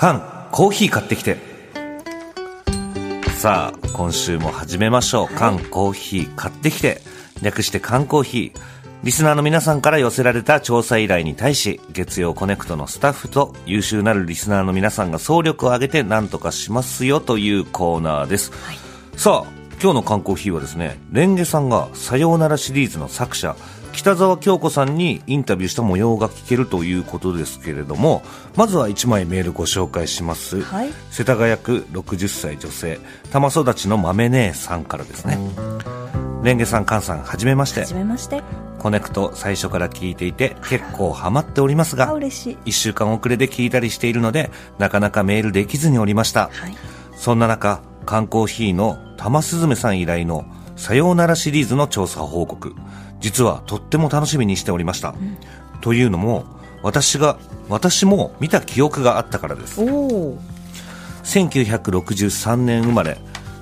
缶コーヒー買ってきて。さあ今週も始めましょう、缶コーヒー買ってきて。略して缶コーヒー。リスナーの皆さんから寄せられた調査依頼に対し月曜コネクトのスタッフと優秀なるリスナーの皆さんが総力を挙げて何とかしますよというコーナーです、さあ今日の缶コーヒーはですねレンゲさんが「さようなら」シリーズの作者北沢京子さんにインタビューした模様が聞けるということですけれどもまずは1枚メールご紹介します、はい。世田谷区60歳女性玉育ちの豆姉さんからですね。レンゲさん菅さんはじめまして。はじめまして。コネクト最初から聞いていて結構ハマっておりますあが嬉しい。1週間遅れで聞いたりしているのでなかなかメールできずにおりました、はい。そんな中缶コーヒーの玉すずめさん依頼のさようならシリーズの調査報告実はとっても楽しみにしておりました、というのも私が私も見た記憶があったからです。おお1963年生まれ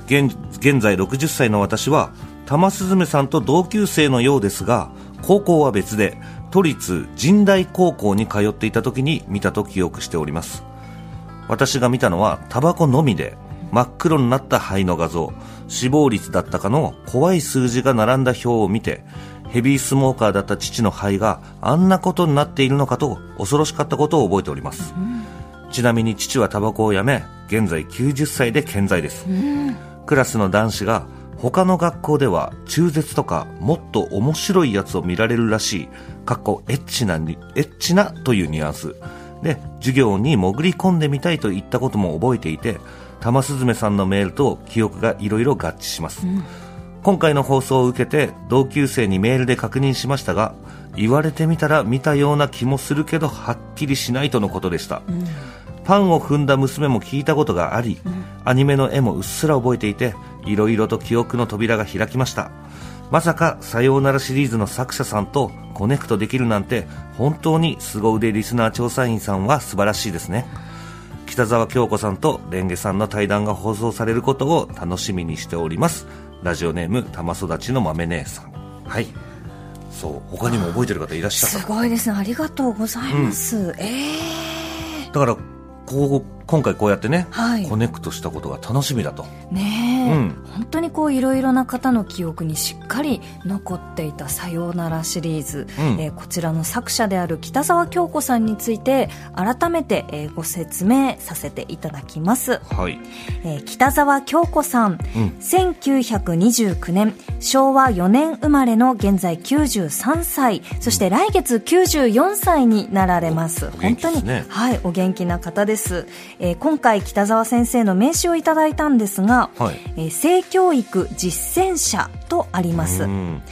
現現在60歳の私は玉すずめさんと同級生のようですが高校は別で都立神大高校に通っていた時に見たと記憶しております。私が見たのはタバコのみで真っ黒になった肺の画像死亡率だったかの怖い数字が並んだ表を見てヘビースモーカーだった父の肺があんなことになっているのかと恐ろしかったことを覚えております、ちなみに父はタバコをやめ現在90歳で健在です、クラスの男子が他の学校では中絶とかもっと面白いやつを見られるらしいかっこエッチなにエッチなというニュアンス。で授業に潜り込んでみたいと言ったことも覚えていて玉すずめさんのメールと記憶がいろいろ合致します、今回の放送を受けて同級生にメールで確認しましたが言われてみたら見たような気もするけどはっきりしないとのことでした、パンを踏んだ娘も聞いたことがあり、アニメの絵もうっすら覚えていていろいろと記憶の扉が開きました。まさか「さようなら」シリーズの作者さんとコネクトできるなんて本当に凄腕リスナー調査員さんは素晴らしいですね。北沢京子さんとレンゲさんの対談が放送されることを楽しみにしておりますラジオネーム玉育ちの豆姉さん。はい。そう他にも覚えてる方いらっしゃったすごいですね。ありがとうございます、ええだからこう今回こうやってね、はい。コネクトしたことが楽しみだと。ねえ、うん。本当にこういろいろな方の記憶にしっかり残っていた「さようなら」シリーズ、うん。えーこちらの作者である北沢京子さんについて改めて、えーご説明させていただきます、はい。えー北沢京子さん、うん。1929年昭和4年生まれの現在93歳。そして来月94歳になられます、お元本当に、はいお元気な方です、えー今回北沢先生の名刺をいただいたんですが、はい。えー性教育実践者とあります。うん。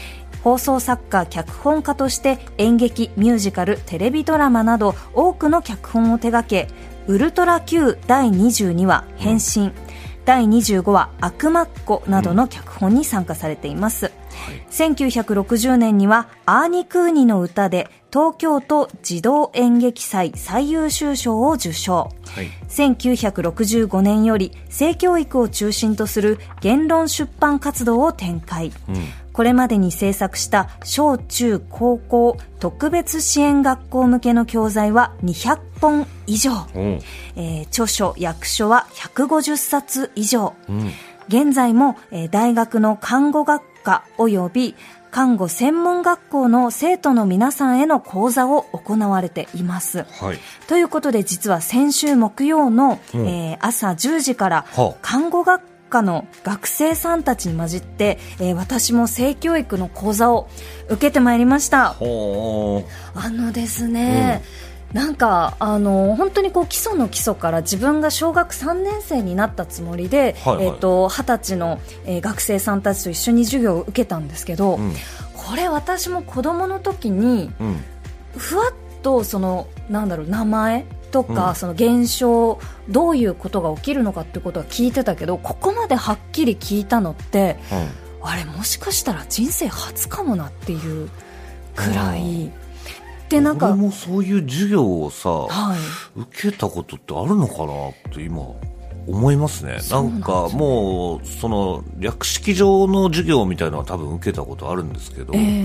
放送作家脚本家として演劇ミュージカルテレビドラマなど多くの脚本を手掛け「ウルトラ Q 第22話変身」第25話「悪魔っ子」などの脚本に参加されています、1960年にはアーニ・クーニの歌で東京都児童演劇祭最優秀賞を受賞。はい。1965年より性教育を中心とする言論出版活動を展開、これまでに制作した小中高校特別支援学校向けの教材は200本以上、う。んえー著書役所は150冊以上、うん。現在も、えー大学の看護学科及び看護専門学校の生徒の皆さんへの講座を行われています。はい。ということで実は先週木曜の、うん。えー朝10時からはあ看護学科の学生さんたちに混じって、えー私も性教育の講座を受けてまいりました。ほあのですね、なんかあの本当にこう基礎の基礎から自分が小学3年生になったつもりで、はいはい。えっ、と二十歳の、えー学生さんたちと一緒に授業を受けたんですけど、ううん。これ私も子供の時にうん。ふわっとそのなんだろう名前とか、うん。その現象どういうことが起きるのかってことは聞いてたけどここまではっきり聞いたのってあれもしかしたら人生初かもなっていうくらいでなんか。俺もそういう授業をさ、はい。受けたことってあるのかなって今思いますね。なんかもうその略式上の授業みたいなのは多分受けたことあるんですけど、ええ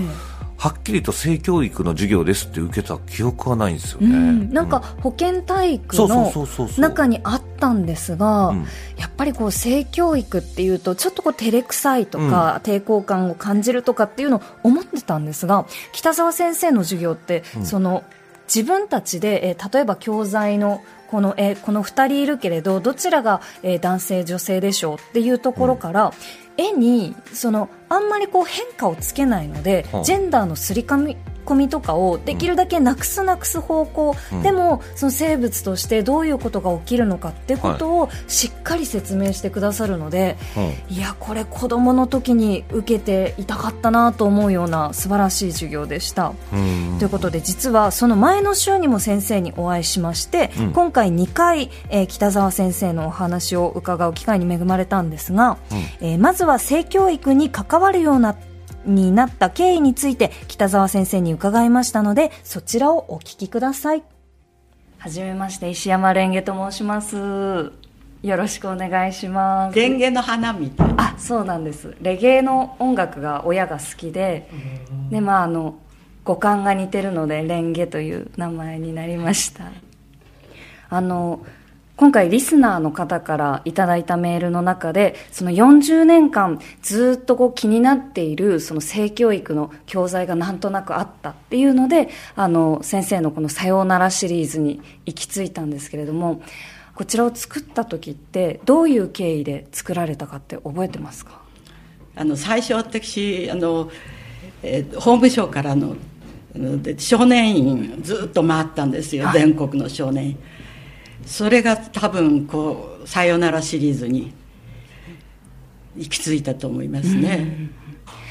はっきりと性教育の授業ですって受けた記憶はないんですよね、うん、なんか保健体育の中にあったんですが、やっぱりこう性教育っていうとちょっとこう照れくさいとか、抵抗感を感じるとかっていうのを思ってたんですが北澤先生の授業って、その自分たちで、えー、例えば教材のこのえこの2人いるけれどどちらが、えー、男性女性でしょうっていうところから、絵にそのあんまりこう変化をつけないので、ジェンダーのすり込みとかをできるだけなくすなくす方向、うん、でもその生物としてどういうことが起きるのかってことをしっかり説明してくださるので、はい、いやこれ子供の時に受けていたかったなと思うような素晴らしい授業でした。ということで実はその前の週にも先生にお会いしまして、うん、今回2回、えー、北澤先生のお話を伺う機会に恵まれたんですが、うん、えー、まずは性教育に関わるようなになった経緯について北澤先生に伺いましたのでそちらをお聞きください。はじめまして石山レンゲと申します。よろしくお願いします。レンゲの花みたいあそうなんです。レゲエの音楽が親が好きででまああの五感が似てるのでレンゲという名前になりました。あの今回リスナーの方からいただいたメールの中で、その40年間ずっとこう気になっているその性教育の教材がなんとなくあったっていうので、あの、先生のこのさようならシリーズに行き着いたんですけれども、こちらを作った時ってどういう経緯で作られたかって覚えてますか？あの、最初私、あの、えー、法務省からの少年院ずっと回ったんですよ、はい、全国の少年院。それが多分こう「さよなら」シリーズに行き着いたと思いますね。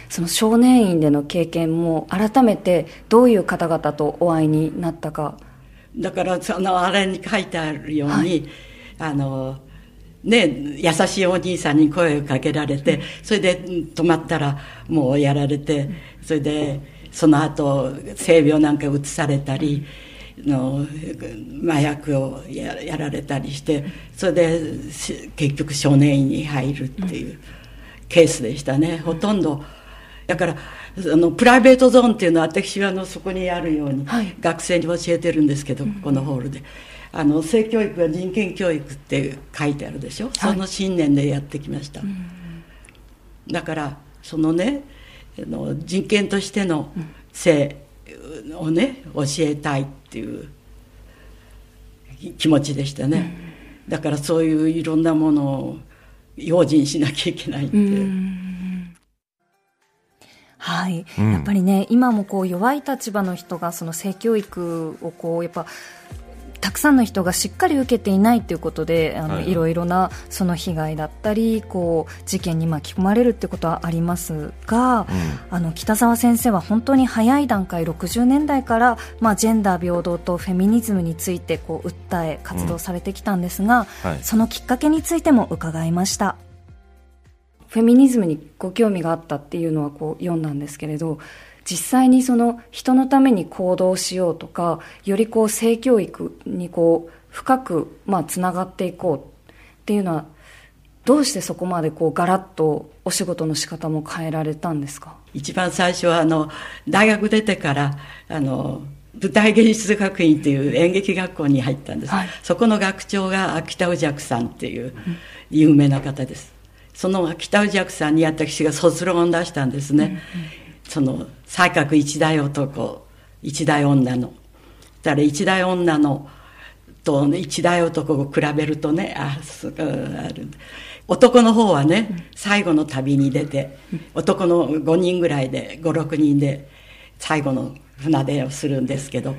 その少年院での経験も改めてどういう方々とお会いになったかだからそのあれに書いてあるように、はい、あのね優しいお兄さんに声をかけられてそれで止まったらもうやられてそれでその後性病なんか移されたり。の麻薬をややられたりしてそれで結局少年院に入るっていうケースでしたね、ほとんど。だからあのプライベートゾーンっていうのは私はあのそこにあるように、学生に教えてるんですけど、このホールで。あの性教育は人権教育って書いてあるでしょ、はい、その信念でやってきました、だからそのねあの人権としての性をね教えたいっていう気持ちでしたね、うん、だからそういういろんなものを用心しなきゃいけないって。はい、うん、やっぱりね今もこう弱い立場の人がその性教育をこうやっぱたくさんの人がしっかり受けていないということであの、はい、い。ろいろなその被害だったりこう事件に巻き込まれるということはありますが、うん、あの北澤先生は本当に早い段階60年代から、まあ、ジェンダー平等とフェミニズムについてこう訴え活動されてきたんですが、うん。はい、そのきっかけについても伺いました。フェミニズムにご興味があったっていうのはこう読んだんですけれど実際にその人のために行動しようとかよりこう性教育にこう深くまあつながっていこうっていうのはどうしてそこまでこうガラッとお仕事の仕方も変えられたんですか？一番最初はあの大学出てからあの舞台芸術学院っていう演劇学校に入ったんです、はい、そこの学長が秋田宇尺さんっていう有名な方です、その秋田宇尺さんに私が卒論を出したんですね、うんうんその才覚一代男一代女の。だから一代女のと一代男を比べるとねあすごいある。男の方はね最後の旅に出て男の5人ぐらいで56人で最後の船出をするんですけど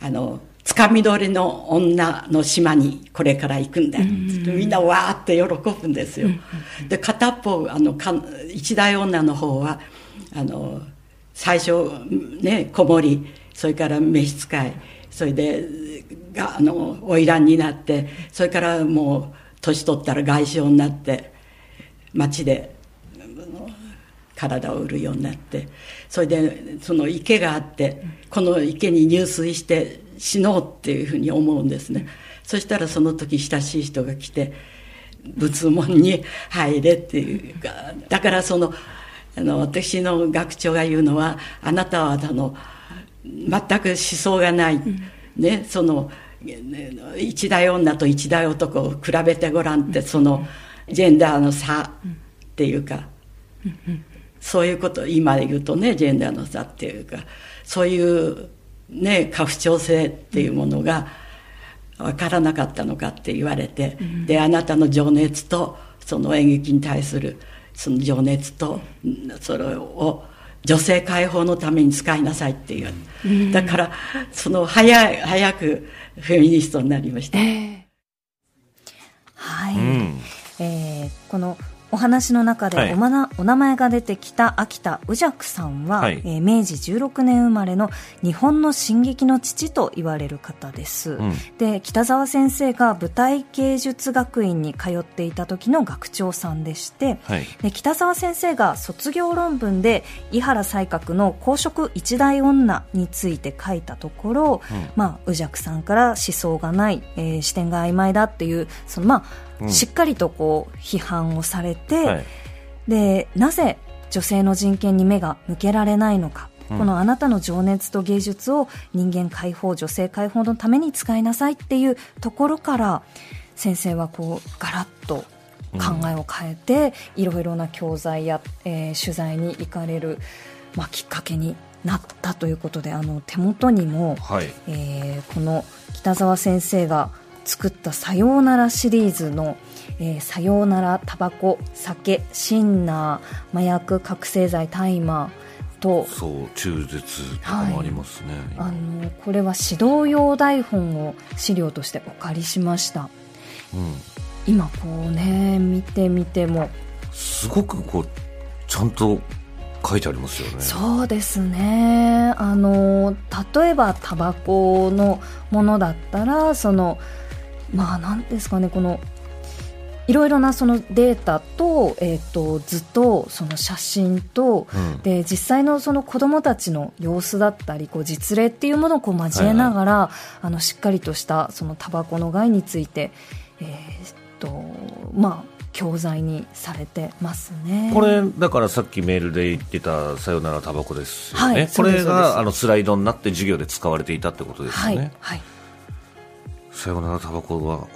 あのつかみ取りの女の島にこれから行くんだ、みんなわーって喜ぶんですよ、で片方あの一代女の方はあの最初ね子守それから召使いそれでがあの花魁になってそれからもう年取ったら外相になって町で体を売るようになってそれでその池があってこの池に入水して死のうっていうふうに思うんですね。そしたらその時親しい人が来て仏門に入れっていうかだからそのあの私の学長が言うのはあなたはあの全く思想がない、うん、ねその一代女と一代男を比べてごらんってそのジェンダーの差っていうか、そういうこと今で言うとねジェンダーの差っていうかそういうね過不調性っていうものが分からなかったのかって言われて、であなたの情熱とその演劇に対するその情熱とそれを女性解放のために使いなさいっていう、うん、だからその早い早くフェミニストになりました、えー、はい、うん、えー、このお話の中でお,、まなお名前が出てきた秋田宇尺さんは、はい、えー、明治16年生まれの日本の進撃の父と言われる方です、うん、で北澤先生が舞台芸術学院に通っていた時の学長さんでして、はい、で北澤先生が卒業論文で井原西鶴の公職一代女について書いたところ、うん、まあ、宇尺さんから思想がない、えー、視点が曖昧だっていうそのまあしっかりとこう批判をされて、はい、でなぜ女性の人権に目が向けられないのか、うん、このあなたの情熱と芸術を人間解放女性解放のために使いなさいっていうところから先生はこうガラッと考えを変えて、いろいろな教材や、えー、取材に行かれる、まあ、きっかけになったということであの手元にも、はい、えー、この北澤先生が作った「さようなら」シリーズの「えー、さようならタバコ酒シンナー麻薬覚醒剤大麻」とそう中絶とかもありますね、はい、あのこれは指導用台本を資料としてお借りしました、うん、今こうね見てみても。すごくこうちゃんと書いてありますよね。そうですね。あの例えばタバコのものだったらそのまあなんですかねこのいろいろなそのデータと,、えー、と図とその写真と、うん、で実際のその子どもたちの様子だったりこう実例っていうものをこう交えながら、はいはい、あのしっかりとしたそのタバコの害について、えーとまあ、教材にされてますね。これだからさっきメールで言ってた「さよならタバコ」ですよね、はい、これがあのスライドになって授業で使われていたってことですよね。はい、はいさよならタバコは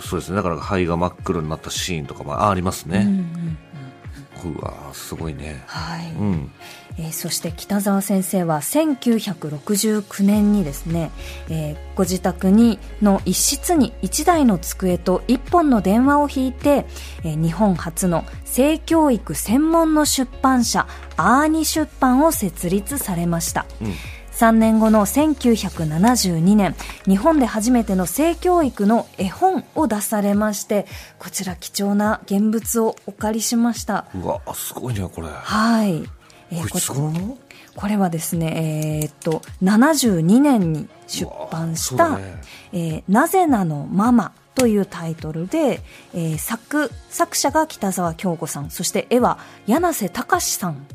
そうですね。だから肺が真っ黒になったシーンとかもありますね、うんうん、うわすごいね。はい、うん。えー、そして北澤先生は1969年にですね、えー、ご自宅にの一室に1台の机と1本の電話を引いて、えー、日本初の性教育専門の出版社アーニ出版を設立されました、うん3年後の1972年日本で初めての性教育の絵本を出されましてこちら貴重な現物をお借りしました。うわすごいねこれ。はい、えー、これこの？これはですねえー、っと72年に出版した「ね。えー、なぜなのママ」というタイトルで、えー、作作者が北沢京子さんそして絵は柳瀬隆さん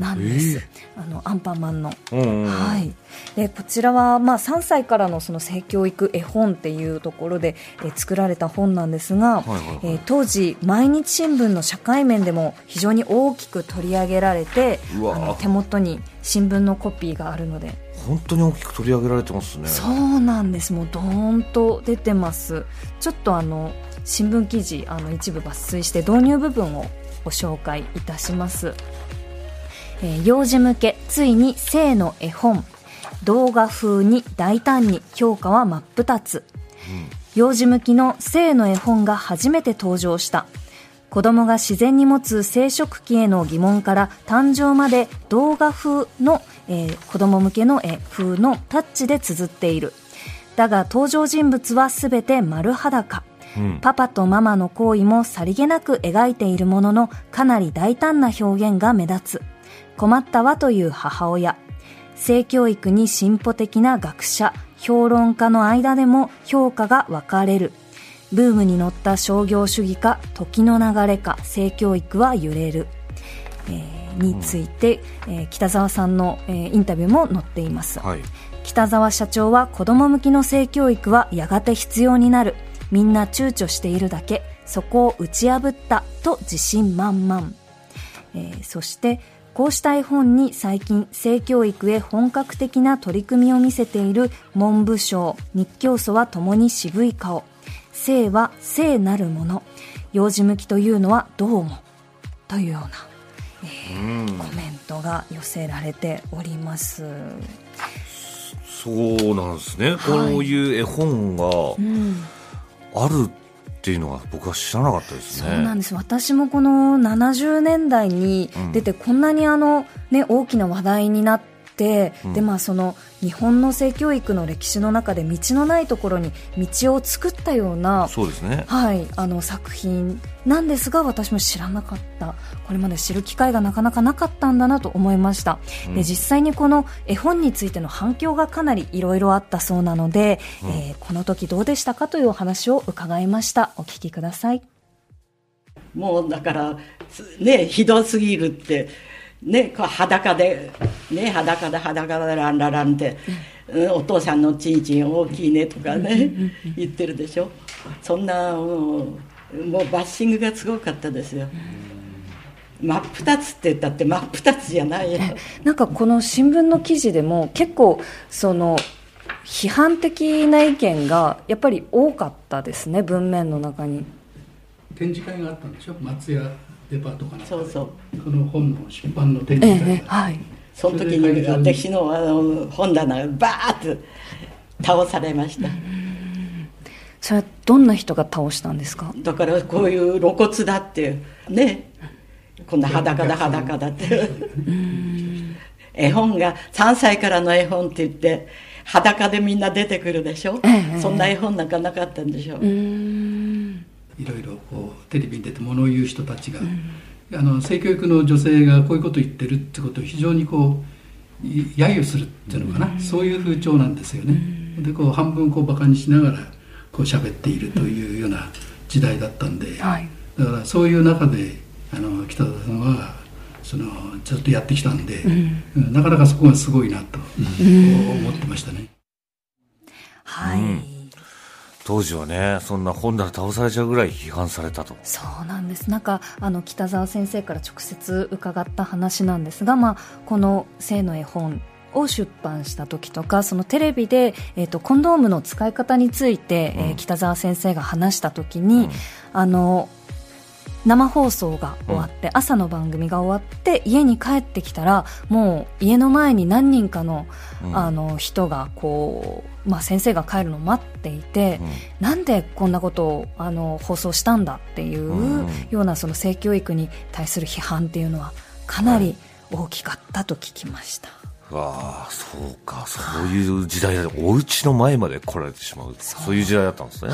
なんです、えー、あのアンパンマンの、はい、でこちらは、まあ、3歳からのその性教育絵本っていうところで、えー、作られた本なんですが、えー、当時毎日新聞の社会面でも非常に大きく取り上げられてあの手元に新聞のコピーがあるので。本当に大きく取り上げられてますね。そうなんです。もうどーんと出てます。ちょっとあの新聞記事あの一部抜粋して導入部分をご紹介いたしますえー、幼児向けついに性の絵本動画風に大胆に評価は真っ二つ、うん、幼児向きの性の絵本が初めて登場した。子供が自然に持つ生殖器への疑問から誕生まで動画風の、えー、子供向けの絵風のタッチで綴っている。だが登場人物は全て丸裸。うん、パパとママの行為もさりげなく描いているもののかなり大胆な表現が目立つ困ったわという母親。性教育に進歩的な学者。評論家の間でも評価が分かれる。ブームに乗った商業主義か時の流れか性教育は揺れる、えー、について、うん、えー、北澤さんの、えー、インタビューも載っています、はい、北澤社長は子供向きの性教育はやがて必要になる。みんな躊躇しているだけ。そこを打ち破ったと自信満々。えー、そしてこうした絵本に最近性教育へ本格的な取り組みを見せている文部省日教祖は共に渋い顔。性は聖なるもの。幼児向きというのはどうも。というような、えー、コメントが寄せられております。そうなんですね、はい、こういう絵本があるっていうのは僕は知らなかったですね。そうなんです私もこの70年代に出てこんなにあの、ね、大きな話題になって、うん、でまあその日本の性教育の歴史の中で道のないところに道を作ったようなそうですね、はい、あの作品なんですが私も知らなかった。これまで知る機会がなかなかなかったんだなと思いました、うん、で実際にこの絵本についての反響がかなりいろいろあったそうなので、うん、えー、この時どうでしたかというお話を伺いました。お聞きください。もうだからねひどすぎるってね、裸で、ね、裸で裸でランラランって、うん、お父さんのちんちん大きいねとかね、言ってるでしょ？そんなもう、もうバッシングがすごかったですよ。真っ二つって言ったって真っ二つじゃないよ。なんかこの新聞の記事でも結構その批判的な意見がやっぱり多かったですね文面の中に。展示会があったんでしょ？松屋デパートかなそうそう。その本の出版の展示会、ええ、はい。その時に私のあの本棚がバーッと倒されました。それはどんな人が倒したんですか？だからこういう露骨だってね。こんな裸だ裸だって。絵本が3歳からの絵本って言って裸でみんな出てくるでしょ、え、そんな絵本なんかなかったんでしょ？ういろいろこうテレビに出て物を言う人たちが、うん、あの性教育の女性がこういうことを言ってるってことを非常にこう揶揄するっていうのかな、うん、そういう風潮なんですよね。うん、でこう半分こうバカにしながらこう喋っているというような時代だったんで、はい、だからそういう中であの北田さんはそのずっとやってきたんで、なかなかそこがすごいなと思ってましたね。はい、当時はねそんな本棚倒されちゃうぐらい批判されたと。そうなんです。なんかあの北澤先生から直接伺った話なんですが、まあ、この「性の絵本」を出版した時とかそのテレビで、えーと、コンドームの使い方について、うん、えー、北澤先生が話した時に、うん、あの生放送が終わって、うん、朝の番組が終わって家に帰ってきたらもう家の前に何人かの,、あの人がこう、まあ、先生が帰るのを待っていて、うん、なんでこんなことをあの放送したんだっていうようなその性教育に対する批判っていうのはかなり大きかったと聞きました。わあそうか。そういう時代だお家の前まで来られてしまうそう。いう時代だったんですね。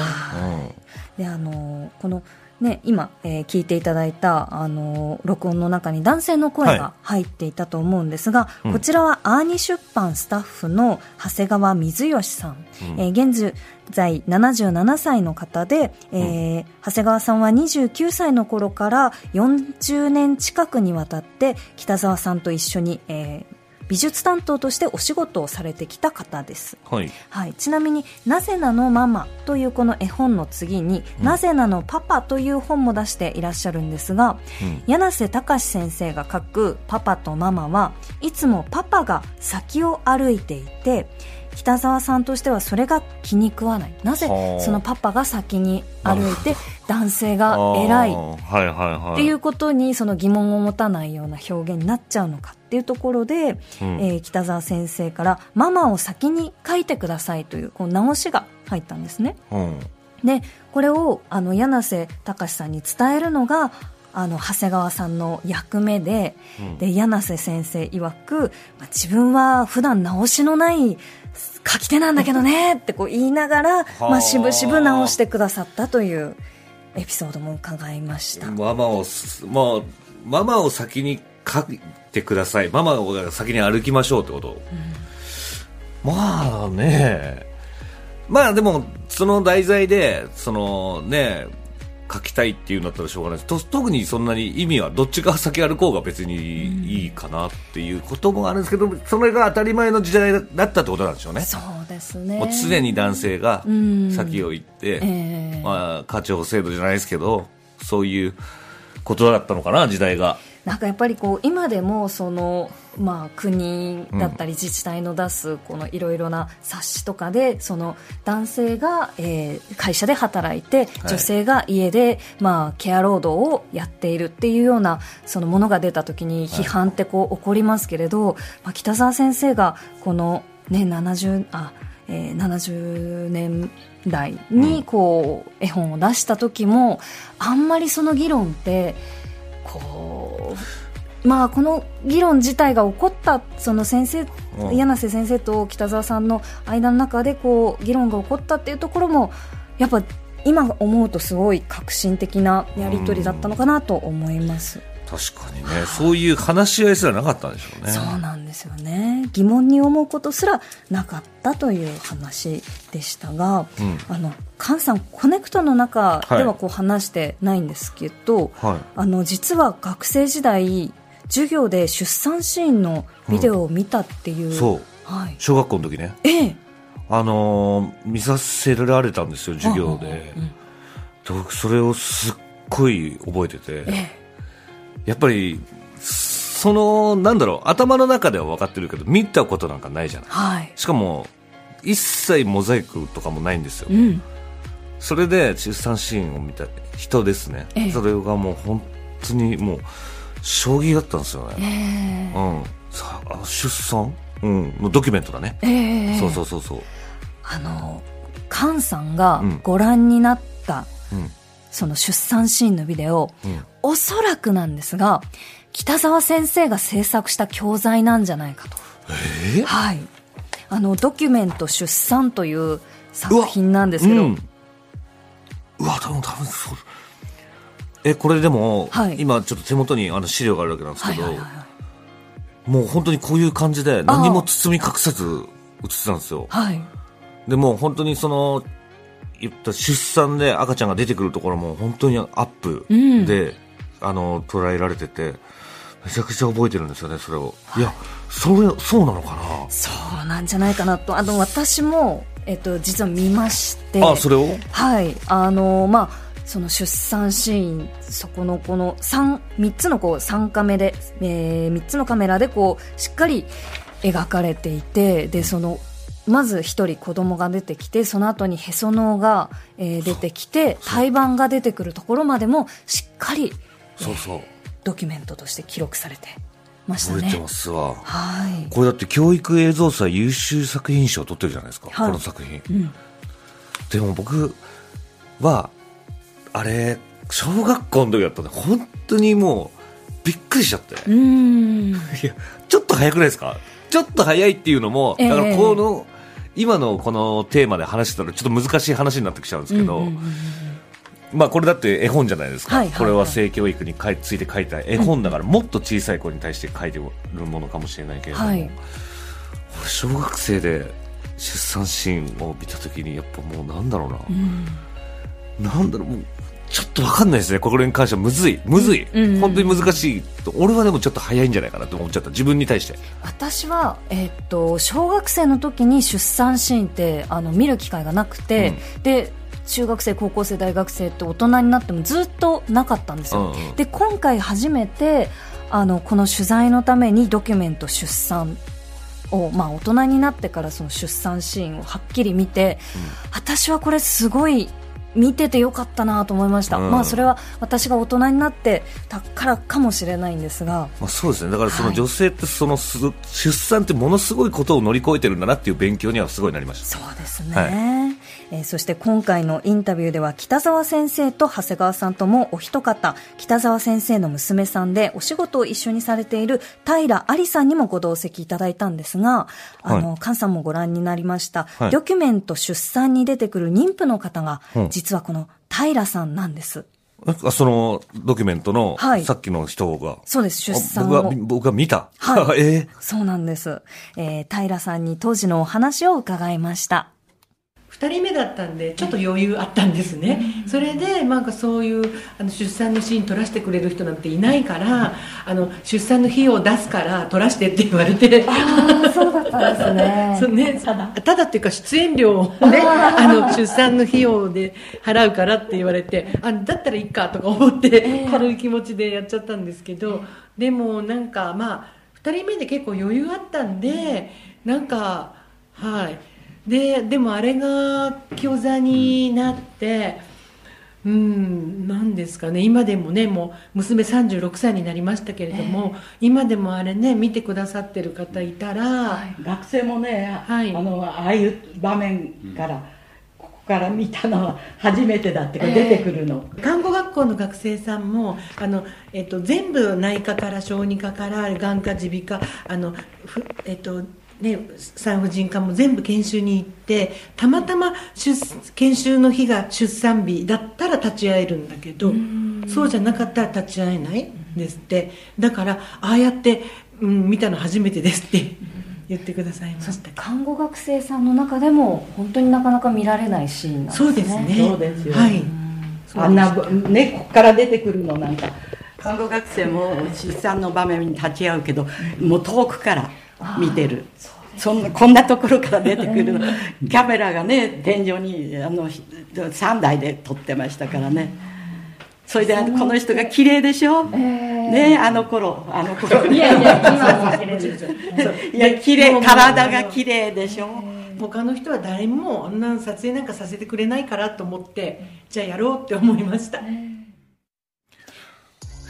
うん、であのこのね、今、えー、聞いていただいた、あのー、録音の中に男性の声が入っていたと思うんですが、はい、こちらはアーニ出版スタッフの長谷川水義さん、うん、えー、現在77歳の方で、えー、うん、長谷川さんは29歳の頃から40年近くにわたって北澤さんと一緒に、えー、美術担当としてお仕事をされてきた方です、はい、はい、ちなみに「なぜなのママ」というこの絵本の次に「うん、なぜなのパパ」という本も出していらっしゃるんですが、うん、柳瀬隆先生が書く「パパとママ」はいつもパパが先を歩いていて北澤さんとしてはそれが気に食わない。なぜそのパパが先に歩いて男性が偉い。っていうことにその疑問を持たないような表現になっちゃうのかっていうところで、うん、えー、北澤先生からママを先に書いてくださいというこう直しが入ったんですね。うん、でこれをあの柳瀬隆さんに伝えるのがあの長谷川さんの役目でうん、で柳瀬先生曰く、まあ、自分は普段直しのない書き手なんだけどねってこう言いながら、まあ、しぶしぶ直してくださったというエピソードも伺いました。ママを、まあ、ママを先に書いてください。ママを先に歩きましょうってこと、うん、まあね。まあでもその題材でそのね書きたいっていうんだったらしょうがないです。特にそんなに意味はどっちが先歩こうが別にいいかなっていうこともあるんですけど、それが当たり前の時代だったってことなんでしょうね。そうですね。もう常に男性が先を行って、えー、まあ、課長制度じゃないですけどそういうことだったのかな時代が。なんかやっぱりこう今でもその、まあ、国だったり自治体の出すこのいろいろな冊子とかでその男性が、えー、会社で働いて女性が家で、まあ、ケア労働をやっているっていうようなそのものが出た時に批判ってこう起こりますけれど、まあ、北澤先生がこの、ね、70あ、えー、70年代にこう絵本を出した時もあんまりその議論ってこうまあこの議論自体が起こったその先生、うん、柳瀬先生と北澤さんの間の中でこう議論が起こったっていうところもやっぱ今思うとすごい革新的なやり取りだったのかなと思います。確かにね、そういう話し合いすらなかったんでしょうね。そうなんですよね。疑問に思うことすらなかったという話でしたが、うん、あの菅さんコネクトの中ではこう話してないんですけど、はい、あの実は学生時代授業で出産シーンのビデオを見たっていう、うん、そう、はい、小学校の時ね。ええ。あのー、見させられたんですよ授業で。うん、それをすっごい覚えてて。ええ。やっぱりそのなんだろう頭の中では分かってるけど見たことなんかないじゃない、はい、しかも一切モザイクとかもないんですよ、うん、それで出産シーンを見た人ですね、え。それがもう本当にもう将棋だったんですよね、えー、うん、さあ出産、うん、のドキュメントだね、えー、そうそうそうそう。あの菅さんがご覧になった、うん、その出産シーンのビデオ、うん、おそらくなんですが、北沢先生が制作した教材なんじゃないかと。えー、はい。あの、ドキュメント出産という作品なんですけど。うん、うわ、多分、多分そう。え、これでも、はい、今ちょっと手元にあの資料があるわけなんですけど、はいはいはいはい、もう本当にこういう感じで何も包み隠さず映ってたんですよ。はい。でも本当にその言った出産で赤ちゃんが出てくるところも本当にアップで、うん、あの捉えられててめちゃくちゃ覚えてるんですよねそれを、はい、いやそれそうなのかな？そうなんじゃないかなと。あの私も、えっと、実は見まして。あそれを？はい。あのまあその出産シーンそこのこの 3, 3つのこう3カメで、えー、3つのカメラでこうしっかり描かれていてでそのまず一人子供が出てきてその後にへその緒が、えー、出てきて胎盤が出てくるところまでもしっかりそうそう、ドキュメントとして記録されてましたね。覚えてますわ、はい、これだって教育映像祭優秀作品賞を取ってるじゃないですか、はい、この作品、うん、でも僕はあれ小学校の時だったんで本当にもうびっくりしちゃって。うん。いやちょっと早くないですか？ちょっと早いっていうのも、だからこの、今のこのテーマで話してたらちょっと難しい話になってきちゃうんですけど、まあこれだって絵本じゃないですか、はいはいはい、これは性教育について書いた絵本だから、もっと小さい子に対して書いてるものかもしれないけれども、はい、小学生で出産シーンを見た時にやっぱもうなんだろうな、うん、なんだろうもうちょっと分かんないですね、これに関してはむずい、むずい、うんうん、本当に難しいと、俺はでもちょっと早いんじゃないかなと思っちゃった、自分に対して。私は、えー、っと小学生の時に出産シーンってあの見る機会がなくて、うん、で中学生、高校生、大学生って大人になってもずっとなかったんですよ。うんうん、で今回初めてあのこの取材のためにドキュメント出産を、まあ、大人になってからその出産シーンをはっきり見て、うん、私はこれすごい見ててよかったなと思いました、うん、まあ、それは私が大人になってたからかもしれないんですが、まあ、そうですね。だからその女性ってその、はい、出産ってものすごいことを乗り越えてるんだなっていう勉強にはすごいなりました。そうですね、はい、えー、そして今回のインタビューでは北澤先生と長谷川さんともお一方北澤先生の娘さんでお仕事を一緒にされている平ありさんにもご同席いただいたんですがあの、はい、菅さんもご覧になりました、ドキュメント出産に出てくる妊婦の方が、実実はこの平さんなんです。そのドキュメントの、はい、さっきの人が。そうです、出産を。僕が、僕が見た。はい。えー、そうなんです。えー、平さんに当時のお話を伺いました。2人目だったんでちょっと余裕あったんですね、それでなんかそういうあの出産のシーン撮らせてくれる人なんていないからあの出産の費用を出すから撮らせてって言われて。ああそうだったんですね。そうね。ただ。ただっていうか出演料をねあの出産の費用で払うからって言われてあだったらいいかとか思って軽い気持ちでやっちゃったんですけど、でもなんかまあ2人目で結構余裕あったんでなんかはいででもあれが教座になってうんなんですかね。今でもねもう娘36歳になりましたけれども、今でもあれね見てくださってる方いたら、学生もね、はい。あのああいう場面から、ここから見たのは初めてだってこれ出てくるの、看護学校の学生さんもあの、えっと、全部内科から小児科から眼科耳鼻科あのふ、えっとね、産婦人科も全部研修に行ってたまたま出研修の日が出産日だったら立ち会えるんだけどそうじゃなかったら立ち会えないんですって。だからああやって、うん、見たの初めてですって言ってくださいました。看護学生さんの中でも本当になかなか見られないシーンなんですね。そうですね。そうですよ。はい。あんなねここから出てくるのなんか。看護学生も出産の場面に立ち会うけどもう遠くから見てる。そんなこんなところから出てくる。の キャメラがね天井にあの3台で撮ってましたからね。それでこの人が綺麗でしょ、ねあの頃あの頃。いやいや 今も綺麗ですいや綺麗体が綺麗でしょ？他の人は誰もあんな撮影なんかさせてくれないからと思ってじゃあやろうって思いました。い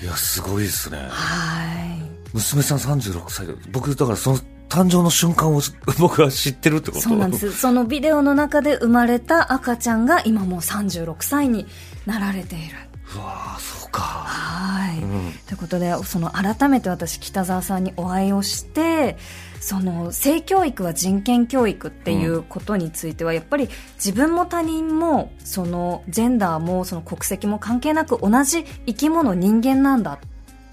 やすごいですね。はい娘さん36歳で僕だからその誕生の瞬間を 僕は知ってるってこと？そうなんです。そのビデオの中で生まれた赤ちゃんが今もう36歳になられている。うわーそうか。はい、うん。ということでその改めて私北澤さんにお会いをしてその性教育は人権教育っていうことについては、やっぱり自分も他人もそのジェンダーもその国籍も関係なく同じ生き物人間なんだ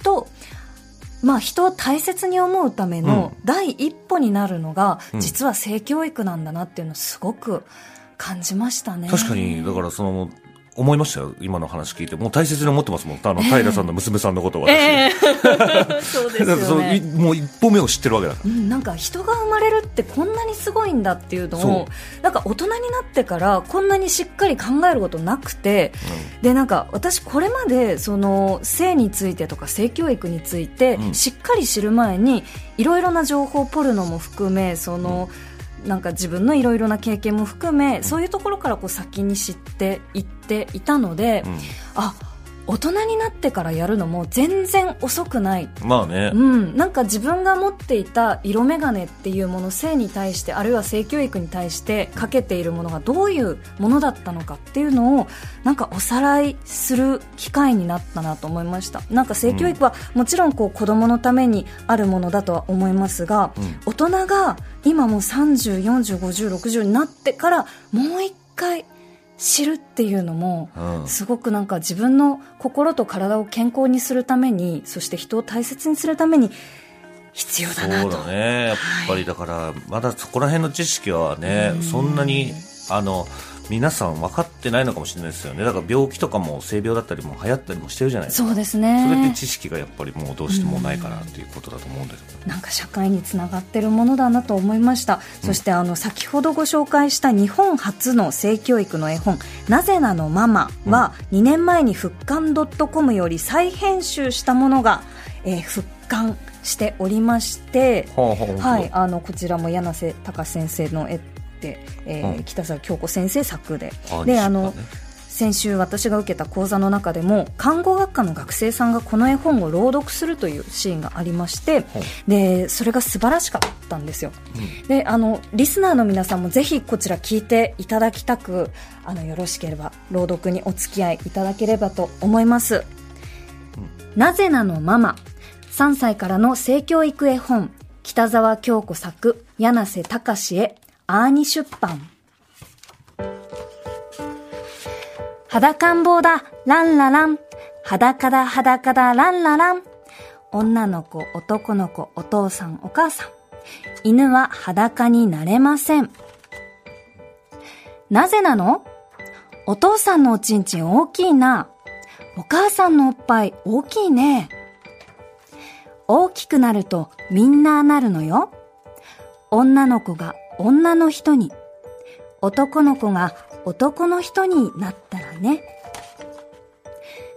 とまあ、人を大切に思うための第一歩になるのが、うん実は性教育なんだなっていうのをすごく感じましたね。確かにだからその思いましたよ今の話聞いて。もう大切に思ってますもん。あの平さんの娘さんのことを私、え。えそうです。もう一歩目を知ってるわけだから。うん、なんか人が生まれるってこんなにすごいんだっていうのそをなんか大人になってからこんなにしっかり考えることなくてでなんか私これまでその性についてとか性教育についてうん。しっかり知る前にいろいろな情報ポルノも含めその、なんか自分のいろいろな経験も含め、そういうところからこう先に知っていっていたので、うん。あ大人になってからやるのも全然遅くない。まあね、うん、なんか自分が持っていた色眼鏡っていうもの性に対してあるいは性教育に対してかけているものがどういうものだったのかっていうのをなんかおさらいする機会になったなと思いました。なんか性教育はもちろんこう子供のためにあるものだとは思いますが、うん。大人が今もう30405060になってからもう一回知るっていうのも、うん。すごくなんか自分の心と体を健康にするためにそして人を大切にするために必要だなそうとだね。やっぱりだからまだそこら辺の知識はねそんなにあの皆さん分かってないのかもしれないですよね。だから病気とかも性病だったりも流行ったりもしてるじゃないですか。そうですそれってね知識がやっぱりもうどうしてもないかなっていうことだと思うんですけどなんか社会につながってるものだなと思いました、そしてあの先ほどご紹介した日本初の性教育の絵本「なぜなのママ」は2年前に復刊 .com より再編集したものが、えー復刊しておりまして、ほうほうほうはい、あのこちらも柳瀬隆先生の絵で、えーうん。北沢京子先生作で。あであの先週私が受けた講座の中でも看護学科の学生さんがこの絵本を朗読するというシーンがありましてでそれが素晴らしかったんですよ、であのリスナーの皆さんもぜひこちら聞いていただきたくあのよろしければ朗読にお付き合いいただければと思います、なぜなのママ？3歳からの性教育絵本北沢京子作柳瀬隆へアーニ出版裸ん坊だ、ランララン。裸だ、裸だ、ランララン。女の子、男の子、お父さん、お母さん。犬は裸になれません。なぜなの？お父さんのおちんちん大きいな。お母さんのおっぱい大きいね。大きくなるとみんななるのよ。女の子が女の人に、男の子が男の人になったらね。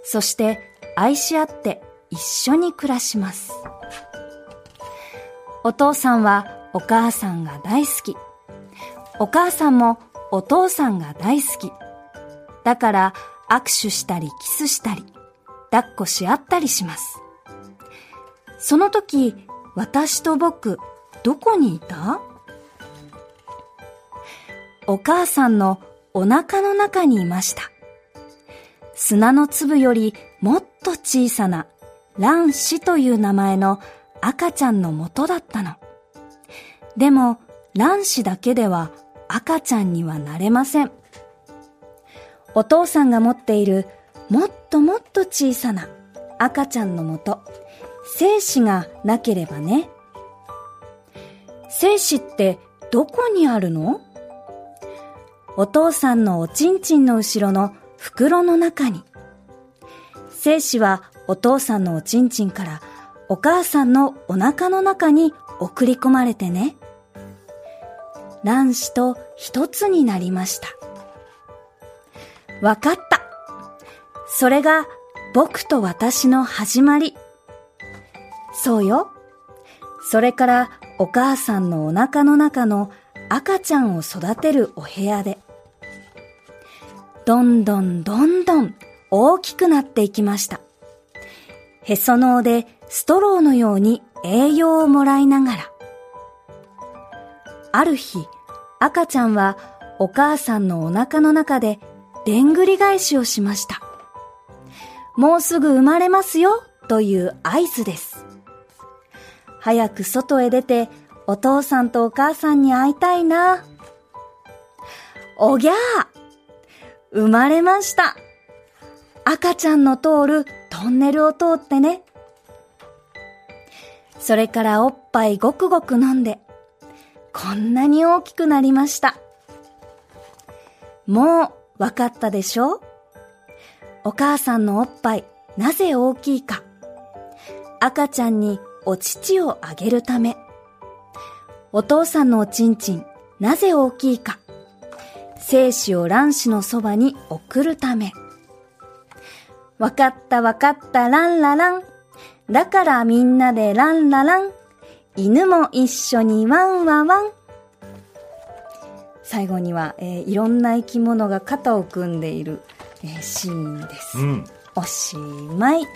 そして愛し合って一緒に暮らします。お父さんはお母さんが大好き。お母さんもお父さんが大好き。だから握手したりキスしたり、抱っこし合ったりします。その時、私と僕、どこにいた？お母さんのお腹の中にいました。砂の粒よりもっと小さな卵子という名前の赤ちゃんの元だったの。でも卵子だけでは赤ちゃんにはなれません。お父さんが持っているもっともっと小さな赤ちゃんのもと、精子がなければね。精子ってどこにあるの？お父さんのおちんちんの後ろの袋の中に。精子はお父さんのおちんちんからお母さんのお腹の中に送り込まれてね。卵子と一つになりました。わかった。それが僕と私の始まり。そうよ。それからお母さんのお腹の中の赤ちゃんを育てるお部屋で。どんどんどんどん大きくなっていきました。へその緒でストローのように栄養をもらいながら。ある日、赤ちゃんはお母さんのお腹の中ででんぐり返しをしました。もうすぐ生まれますよという合図です。早く外へ出てお父さんとお母さんに会いたいな。おぎゃー生まれました。赤ちゃんの通るトンネルを通ってね。それからおっぱいごくごく飲んで、こんなに大きくなりました。もうわかったでしょ？お母さんのおっぱいなぜ大きいか。赤ちゃんにお乳をあげるため。お父さんのおちんちんなぜ大きいか。精子を卵子のそばに送るため。わかったわかったランララン。だからみんなでランララン。犬も一緒にワンワワン。最後には、えー、いろんな生き物が肩を組んでいる、えー、シーンです。うん、おしまい。はい。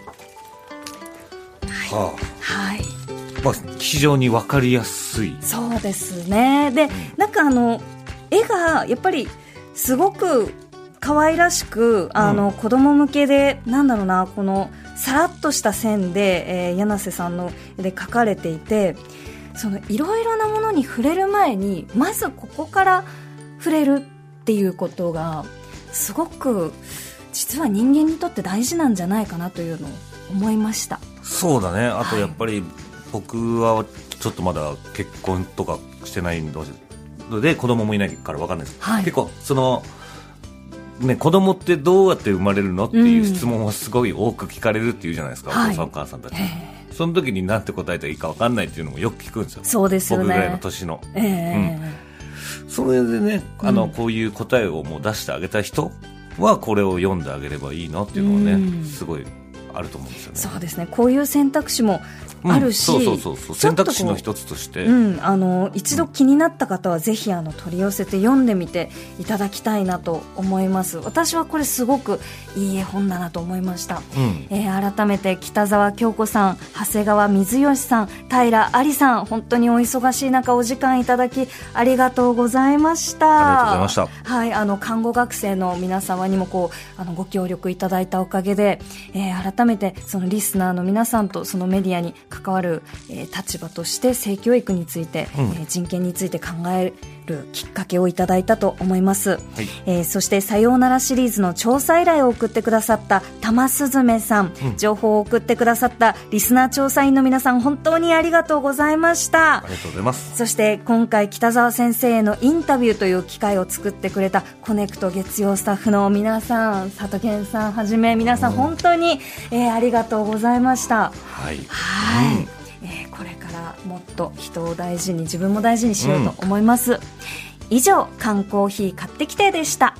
はあ、はい。まあ、非常にわかりやすい。そうですね。で、なんかあの、絵がやっぱりすごく可愛らしくあの、うん、子供向けでなんだろうなこのさらっとした線で、えー、柳瀬さんので描かれていてそのいろいろなものに触れる前にまずここから触れるっていうことがすごく実は人間にとって大事なんじゃないかなというのを思いました。そうだね。あとやっぱり、僕はちょっとまだ結婚とかしてないんでので子供もいないから分かんないです、はい、結構そのね、子供ってどうやって生まれるのっていう質問をすごい多く聞かれるっていうじゃないですか、うん、お父さん、お母さんたち、その時に何て答えたらいいか分かんないっていうのもよく聞くんですよ。そうですよね。僕ぐらいの年の、えー、うん、それでねあの、こういう答えをもう出してあげた人はこれを読んであげればいいなっていうのはね、すごいあると思うんですよね。そうですね。こういう選択肢もあるし、うん、そうそうそう。選択肢の一つとして、うん、あの一度気になった方はぜひあの取り寄せて読んでみていただきたいなと思います。私はこれすごくいい絵本だなと思いました、うん、えー、改めて北澤京子さん長谷川水吉さん平有さん本当にお忙しい中お時間いただきありがとうございました。ありがとうございました。はいあの看護学生の皆様にもこうあのご協力いただいたおかげで、えー、改めてそのリスナーの皆さんとそのメディアに関わる、えー、立場として性教育について、うん、えー、人権について考えるきっかけをいただいたと思います、はい。えーそして「さようなら」シリーズの調査依頼を送ってくださった玉すずめさん、うん。情報を送ってくださったリスナー調査員の皆さん本当にありがとうございました。ありがとうございます。そして今回北澤先生へのインタビューという機会を作ってくれたコネクト月曜スタッフの皆さん佐藤健さんはじめ皆さん本当に、えーありがとうございました。はい。はい、えーこれからもっと人を大事に自分も大事にしようと思います、うん、以上缶コーヒー買ってきてでした。